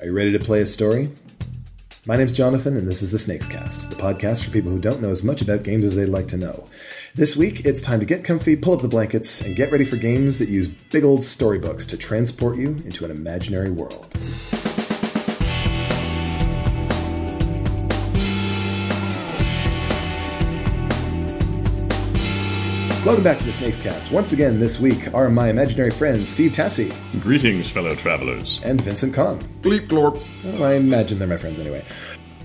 Are you ready to play a story? My name's Jonathan, and this is the Snakes Cast, the podcast for people who don't know as much about games as they'd like to know. This week, it's time to get comfy, pull up the blankets, and get ready for games that use big old storybooks to transport you into an imaginary world. Welcome back to the Snakes Cast. Once again, this week are my imaginary friends Steve Tassie Greetings, fellow travelers. and Vincent Kong. Bleep glorp. Well, I imagine they're my friends anyway.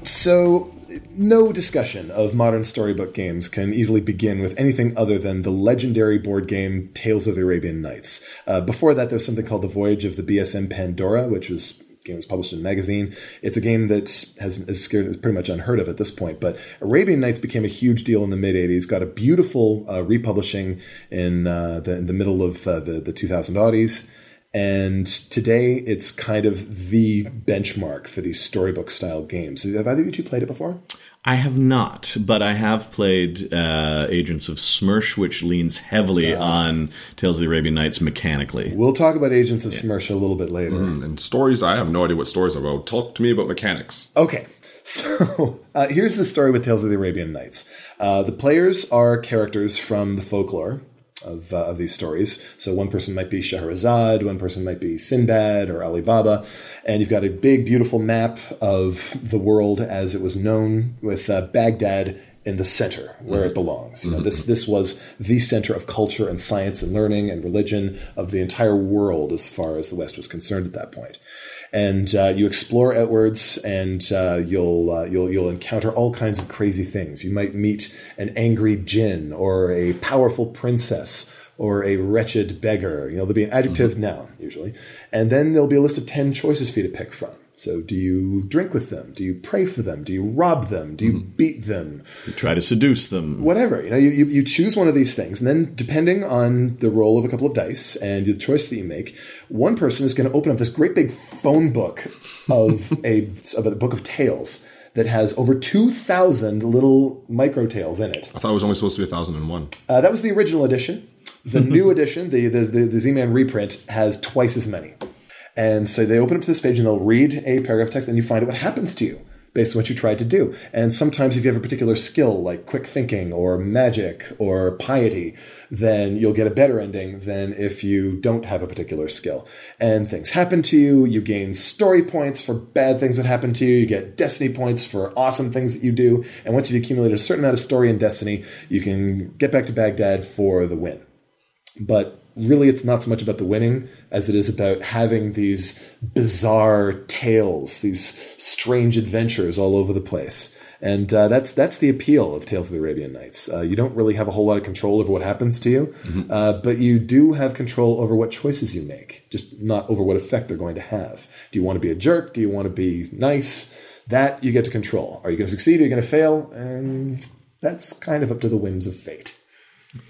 So, no discussion of modern storybook games can easily begin with anything other than the legendary board game Tales of the Arabian Nights. Uh, before that, there was something called The Voyage of the BSM Pandora, which was a game was published in a magazine. It's a game that has is pretty much unheard of at this point. But Arabian Nights became a huge deal in the mid '80s. Got a beautiful uh, republishing in the, in the middle of uh, the the 2000 oddies. And today, it's kind of the benchmark for these storybook style games. Have either of you two played it before? I have not, but I have played uh, Agents of Smersh, which leans heavily on Tales of the Arabian Nights mechanically. We'll talk about Agents of Smersh a little bit later. And stories, I have no idea what stories are about. Talk to me about mechanics. Okay, so uh, here's the story with Tales of the Arabian Nights. Uh, the players are characters from the folklore of, uh, of these stories. So one person might be Shahrazad, one person might be Sinbad or Alibaba, and you've got a big, beautiful map of the world as it was known, with uh, Baghdad in the center where it belongs. You know, this this was the center of culture and science and learning and religion of the entire world as far as the West was concerned at that point. And uh, you explore outwards, and uh, you'll uh, you'll you'll encounter all kinds of crazy things. You might meet an angry jinn, or a powerful princess, or a wretched beggar. You know, there'll be an adjective noun usually, and then there'll be a list of ten choices for you to pick from. So, do you drink with them? Do you pray for them? Do you rob them? Do you beat them? You try to seduce them. whatever you know you, you, you choose one of these things and then depending on the roll of a couple of dice and the choice that you make one person is going to open up this great big phone book of a of a book of tales that has over 2000 little micro tales in it I thought it was only supposed to be 1001. uh, that was the original edition the new edition the, the, the, the z-man reprint has twice as many and so they open up to this page and they'll read a paragraph text and you find out what happens to you based on what you tried to do. And sometimes if you have a particular skill like quick thinking or magic or piety, then you'll get a better ending than if you don't have a particular skill. And things happen to you. You gain story points for bad things that happen to you. You get destiny points for awesome things that you do. And once you've accumulated a certain amount of story and destiny, you can get back to Baghdad for the win but really it's not so much about the winning as it is about having these bizarre tales these strange adventures all over the place and uh, that's that's the appeal of Tales of the Arabian Nights. Uh, you don't really have a whole lot of control over what happens to you, uh, but you do have control over what choices you make, just not over what effect they're going to have. Do you want to be a jerk? Do you want to be nice? That you get to control. Are you going to succeed? Are you going to fail? And that's kind of up to the whims of fate.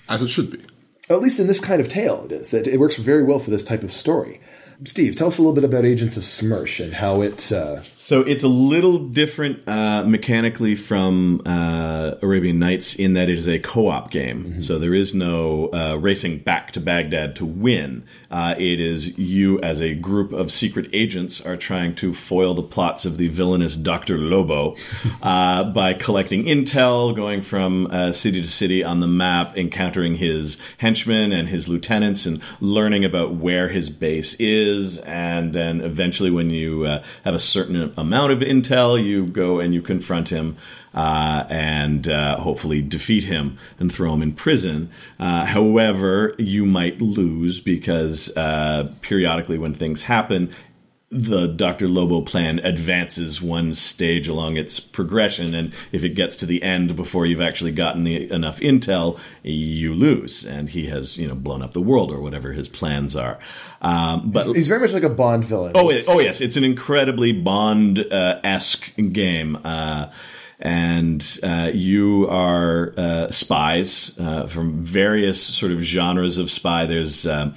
As it should be. At least in this kind of tale, it is. It, it works very well for this type of story. Steve, tell us a little bit about Agents of Smersh and how it. Uh, So it's a little different uh, mechanically from uh, Arabian Nights in that it is a co-op game. So there is no uh, racing back to Baghdad to win. Uh, it is you as a group of secret agents are trying to foil the plots of the villainous Doctor Lobo uh, by collecting intel, going from uh, city to city on the map, encountering his henchmen and his lieutenants, and learning about where his base is. And then eventually, when you uh, have a certain amount of intel, you go and you confront him. Uh, and uh, hopefully defeat him and throw him in prison. Uh, however, you might lose because uh, periodically, when things happen, the Dr. Lobo plan advances one stage along its progression, and if it gets to the end before you've actually gotten the, enough intel, you lose, and he has you know blown up the world or whatever his plans are. Um, but he's very much like a Bond villain. Oh, it, oh yes, it's an incredibly Bond esque game. Uh, and uh, you are uh, spies uh, from various sort of genres of spy. There's, uh,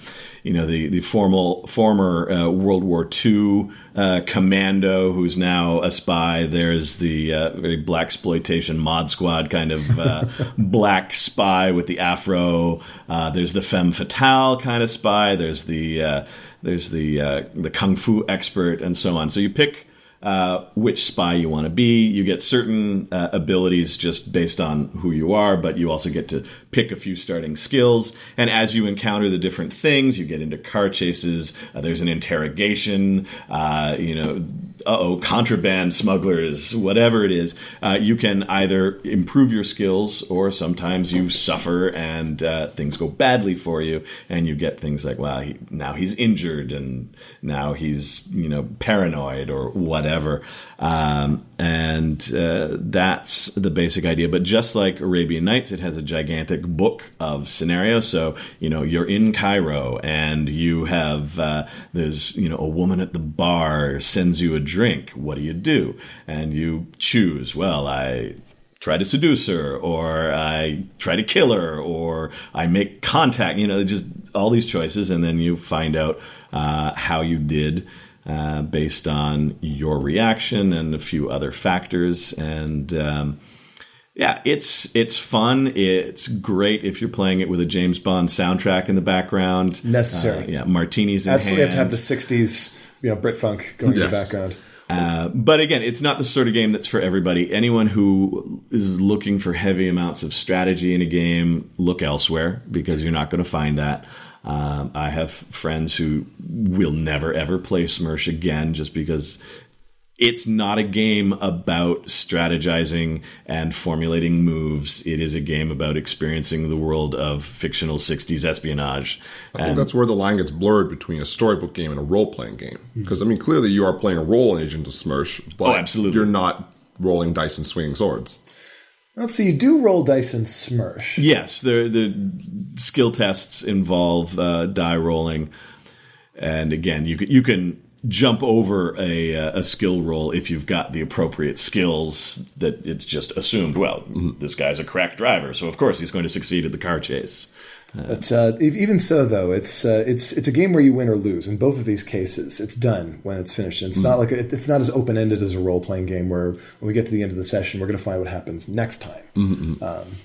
you know, the the formal former uh, World War II uh, commando who's now a spy. There's the uh, very blaxploitation mod squad kind of uh, black spy with the afro. Uh, there's the femme fatale kind of spy. There's the uh, there's the the kung fu expert, and so on. So you pick uh, which spy you want to be. You get certain uh, abilities just based on who you are, but you also get to pick a few starting skills. And as you encounter the different things, you get into car chases. Uh, there's an interrogation. Uh, you know, oh, contraband smugglers, whatever it is. Uh, you can either improve your skills, or sometimes you suffer and uh, things go badly for you, and you get things like, well, he, now he's injured, and now he's you know paranoid or whatever whatever. Um, and uh, that's the basic idea. But just like Arabian Nights, it has a gigantic book of scenarios. So, you know, you're in Cairo and you have, uh, there's, you know, a woman at the bar sends you a drink. What do you do? And you choose, well, I try to seduce her or I try to kill her or I make contact, you know, just all these choices. And then you find out uh, how you did uh, based on your reaction and a few other factors. And um, yeah, it's it's fun. It's great if you're playing it with a James Bond soundtrack in the background. Necessary. Uh, yeah, martinis. In Absolutely hand. have to have the '60s, you know, Brit funk going in the background. Uh, but again, it's not the sort of game that's for everybody. Anyone who is looking for heavy amounts of strategy in a game, look elsewhere because you're not going to find that. Um, I have friends who will never ever play Smersh again just because it's not a game about strategizing and formulating moves. It is a game about experiencing the world of fictional 60s espionage. I think that's where the line gets blurred between a storybook game and a role playing game. Because I mean, clearly you are playing a role in Agent of Smersh, but Oh, absolutely. you're not rolling dice and swinging swords. Let's see. You do roll dice in Smersh. Yes, the the skill tests involve uh, die rolling, and again, you can you can jump over a uh, a skill roll if you've got the appropriate skills. That it's just assumed. Well, this guy's a crack driver, so of course he's going to succeed at the car chase. But uh, ev- even so, though, it's uh, it's it's a game where you win or lose. In both of these cases, it's done when it's finished. And it's not like a, it's not as open ended as a role playing game where when we get to the end of the session, we're going to find what happens next time.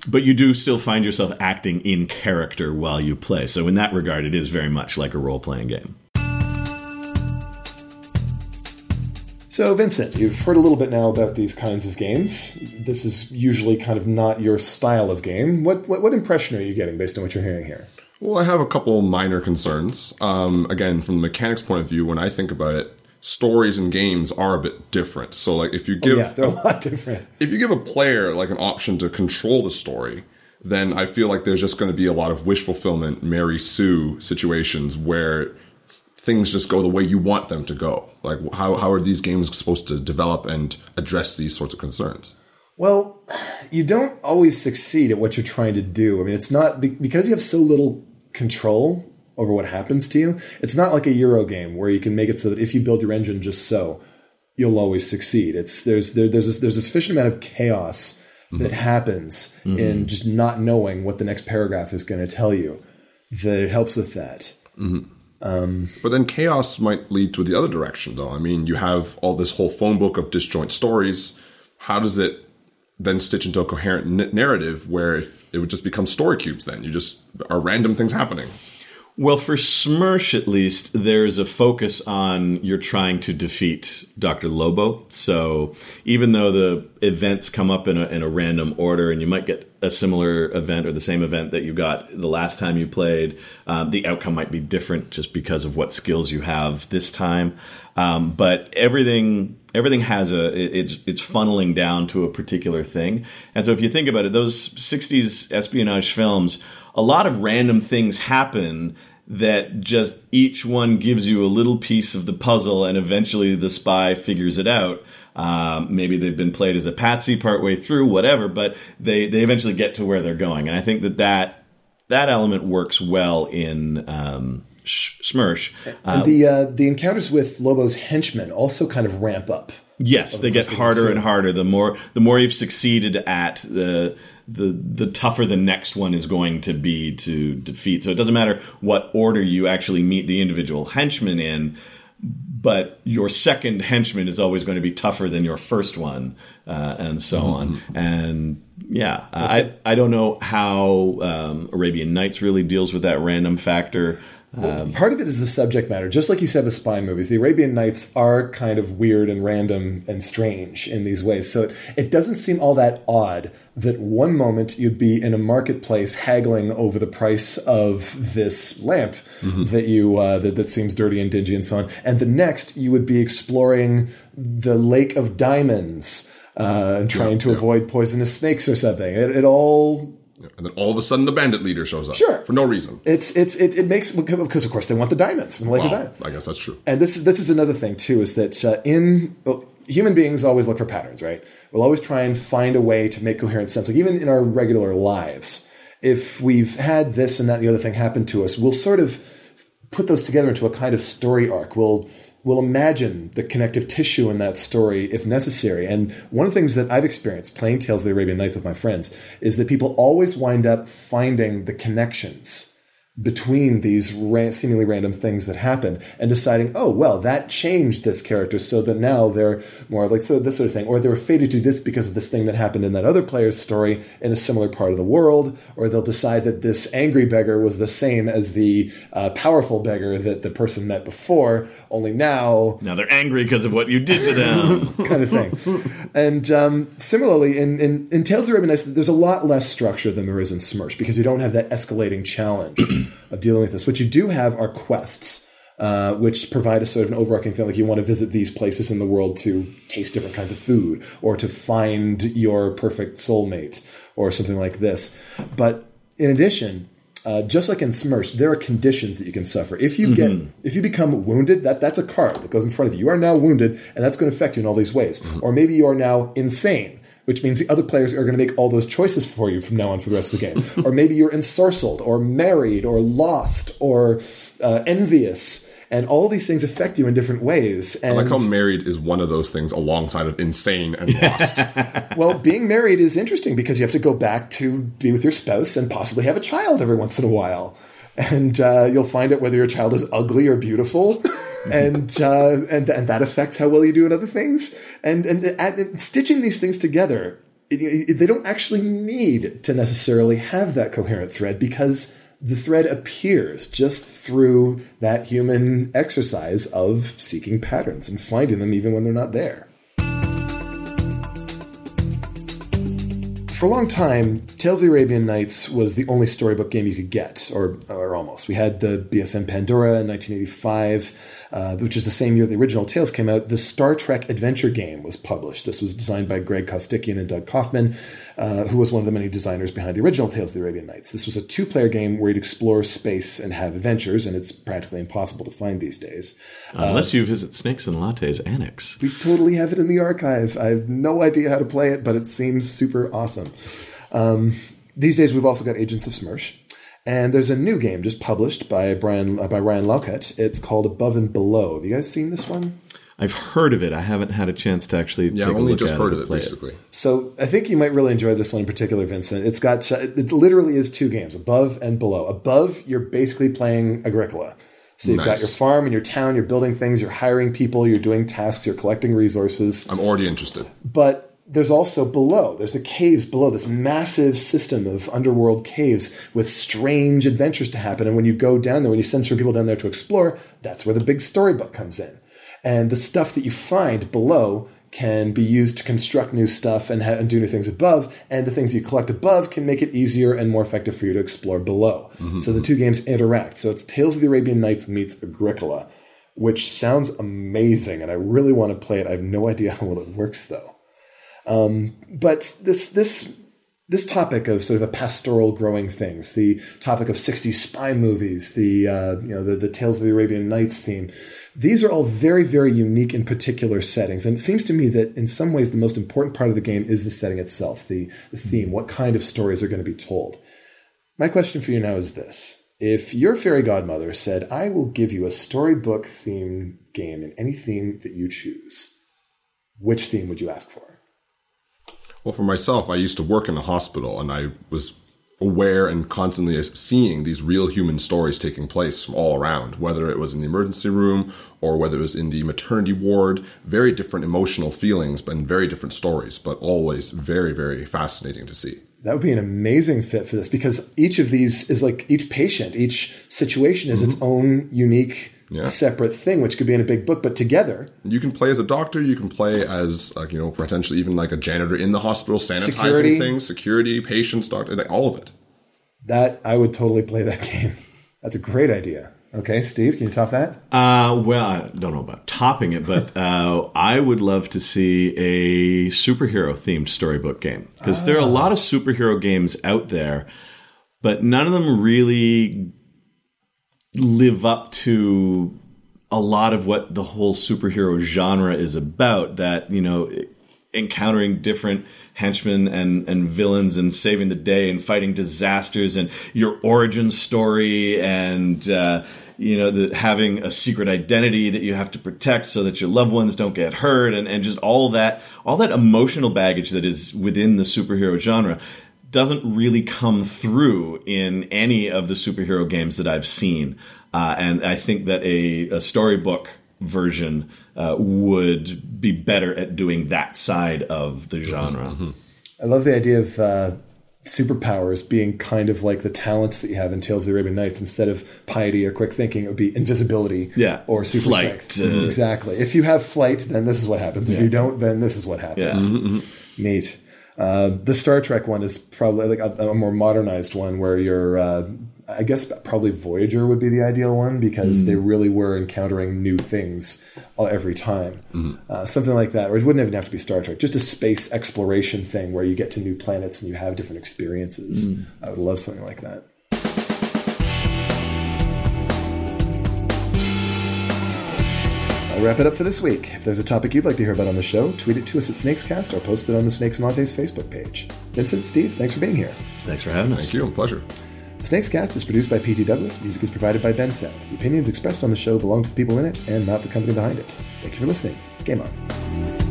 But you do still find yourself acting in character while you play. So in that regard, it is very much like a role playing game. So, Vincent, you've heard a little bit now about these kinds of games. This is usually kind of not your style of game. What what, what impression are you getting based on what you're hearing here? Well, I have a couple minor concerns. Um, again, from the mechanics point of view, when I think about it, stories and games are a bit different. So, like, if you give yeah, they're a lot different. if you give a player like an option to control the story, then I feel like there's just going to be a lot of wish fulfillment, Mary Sue situations where things just go the way you want them to go. Like, how, how are these games supposed to develop and address these sorts of concerns? Well, you don't always succeed at what you're trying to do. I mean, it's not because you have so little control over what happens to you. It's not like a Euro game where you can make it so that if you build your engine just so, you'll always succeed. It's there's there, there's a, there's a sufficient amount of chaos mm-hmm. that happens mm-hmm. in just not knowing what the next paragraph is going to tell you. That it helps with that. Mm-hmm. Um, but then chaos might lead to the other direction, though. I mean, you have all this whole phone book of disjoint stories. How does it then stitch into a coherent n- narrative where if it would just become story cubes? Then you just are random things happening. Well, for Smersh at least, there's a focus on you're trying to defeat Dr. Lobo. So even though the events come up in a, in a random order and you might get a similar event or the same event that you got the last time you played, um, the outcome might be different just because of what skills you have this time. Um, but everything everything has a it's it's funneling down to a particular thing. And so if you think about it, those 60s espionage films, a lot of random things happen that just each one gives you a little piece of the puzzle and eventually the spy figures it out. Um, maybe they've been played as a patsy partway through, whatever, but they, they eventually get to where they're going. And I think that that, that element works well in um, Sh- Smersh. And the uh, the encounters with Lobo's henchmen also kind of ramp up. Yes, they get course they do harder and harder. The more the more you've succeeded at the the the tougher the next one is going to be to defeat. So it doesn't matter what order you actually meet the individual henchmen in, but your second henchman is always going to be tougher than your first one, uh, and so on. And yeah, I I don't know how um, Arabian Nights really deals with that random factor. Well, part of it is the subject matter. Just like you said with spy movies, the Arabian Nights are kind of weird and random and strange in these ways. So it, it doesn't seem all that odd that one moment you'd be in a marketplace haggling over the price of this lamp that you uh, that, that seems dirty and dingy and so on, and the next you would be exploring the lake of diamonds uh, and trying to yeah. avoid poisonous snakes or something. It, it all And then all of a sudden, the bandit leader shows up. Sure. For no reason. it's it's it, it makes because of course they want the diamonds from the lake of diamonds. I guess that's true. And this is this is another thing too is that uh, in well, human beings always look for patterns, right? We'll always try and find a way to make coherent sense. Like even in our regular lives, if we've had this and that and the other thing happen to us, we'll sort of put those together into a kind of story arc. We'll we'll imagine the connective tissue in that story if necessary. And one of the things that I've experienced playing Tales of the Arabian Nights with my friends is that people always wind up finding the connections between these ra- seemingly random things that happen and deciding, oh, well, that changed this character so that now they're more like so this sort of thing. Or they were fated to this because of this thing that happened in that other player's story in a similar part of the world. Or they'll decide that this angry beggar was the same as the uh, powerful beggar that the person met before, only now Now they're angry because of what you did to them. kind of thing. and um, similarly, in, in, in Tales of the Nights, there's a lot less structure than there is in Smersh because you don't have that escalating challenge of dealing with this. What you do have are quests. Uh, which provide a sort of an overarching thing, like you want to visit these places in the world to taste different kinds of food, or to find your perfect soulmate, or something like this. But in addition, uh, just like in Smersh, there are conditions that you can suffer. If you get, if you become wounded, that that's a card that goes in front of you. You are now wounded, and that's going to affect you in all these ways. Or maybe you are now insane, which means the other players are going to make all those choices for you from now on for the rest of the game. or maybe you're ensorcelled, or married, or lost, or uh, envious, and all these things affect you in different ways. And I like how married is one of those things alongside of insane and lost. well, being married is interesting because you have to go back to be with your spouse and possibly have a child every once in a while. And uh, you'll find out whether your child is ugly or beautiful. and, uh, and and that affects how well you do in other things. And and, and stitching these things together, it, it, they don't actually need to necessarily have that coherent thread because the thread appears just through that human exercise of seeking patterns and finding them even when they're not there. For a long time, Tales of the Arabian Nights was the only storybook game you could get, or, or almost. We had the BSM Pandora in 1985, uh, which is the same year the original Tales came out. The Star Trek adventure game was published. This was designed by Greg Costikyan and Doug Kaufman, uh, who was one of the many designers behind the original Tales of the Arabian Nights. This was a two player game where you'd explore space and have adventures, and it's practically impossible to find these days. Unless you visit Snakes and Lattes Annex. We totally have it in the archive. I have no idea how to play it, but it seems super awesome. Um, these days, we've also got Agents of Smersh, and there's a new game just published by Brian uh, by Ryan Laukat. It's called Above and Below. Have you guys seen this one? I've heard of it. I haven't had a chance to actually Yeah, take I've a only look just at heard it of it, play basically. So I think you might really enjoy this one in particular, Vincent. It's got it literally is two games, above and below. Above, you're basically playing Agricola. So you've got your farm and your town, you're building things, you're hiring people, you're doing tasks, you're collecting resources. I'm already interested. But there's also below, there's the caves below, this massive system of underworld caves with strange adventures to happen. And when you go down there, when you send some people down there to explore, that's where the big storybook comes in. And the stuff that you find below can be used to construct new stuff and, ha- and do new things above, and the things you collect above can make it easier and more effective for you to explore below. Mm-hmm. So the two games interact. So it's Tales of the Arabian Nights meets Agricola, which sounds amazing, and I really want to play it. I have no idea how well it works though. Um, but this this this topic of sort of a pastoral growing things, the topic of 60s spy movies, the uh, you know the, the Tales of the Arabian Nights theme, these are all very very unique in particular settings, and it seems to me that in some ways the most important part of the game is the setting itself, the, the theme, what kind of stories are going to be told. My question for you now is this: If your fairy godmother said, "I will give you a storybook theme game in any theme that you choose," which theme would you ask for? Well, for myself, I used to work in a hospital and I was aware and constantly seeing these real human stories taking place from all around, whether it was in the emergency room or whether it was in the maternity ward. Very different emotional feelings and very different stories, but always very, very fascinating to see. That would be an amazing fit for this because each of these is like each patient, each situation is its mm-hmm. own unique, Yeah. separate thing, which could be in a big book, but together. You can play as a doctor. You can play as like you know potentially even like a janitor in the hospital, sanitizing Security. things, security, patients, doctor, like, all of it. That I would totally play that game. That's a great idea. Okay, Steve, can you top that? Uh, well, I don't know about topping it, but uh, I would love to see a superhero themed storybook game because there are a lot of superhero games out there, but none of them really live up to a lot of what the whole superhero genre is about. That you know, encountering different henchmen and, and villains and saving the day and fighting disasters and your origin story and uh, you know the, having a secret identity that you have to protect so that your loved ones don't get hurt and, and just all that all that emotional baggage that is within the superhero genre doesn't really come through in any of the superhero games that I've seen uh, and I think that a, a storybook version uh, would be better at doing that side of the genre. I love the idea of uh, superpowers being kind of like the talents that you have in Tales of the Arabian Nights. Instead of piety or quick thinking, it would be invisibility Yeah. or super Flight, strength. uh, exactly. If you have flight, then this is what happens. If Yeah. you don't, then this is what happens. Yeah. Neat. Uh, the Star Trek one is probably like a, a more modernized one where you're, uh, I guess, probably Voyager would be the ideal one because they really were encountering new things every time. Uh, something like that, or it wouldn't even have to be Star Trek, just a space exploration thing where you get to new planets and you have different experiences. I would love something like that. I'll wrap it up for this week. If there's a topic you'd like to hear about on the show, tweet it to us at Snakescast or post it on the Snakes and Lattes Facebook page. Vincent, Steve, thanks for being here. Thanks for having us. Thank you, pleasure. Snakescast is produced by P.T. Douglas. Music is provided by Ben Sound. The opinions expressed on the show belong to the people in it and not the company behind it. Thank you for listening. Game on.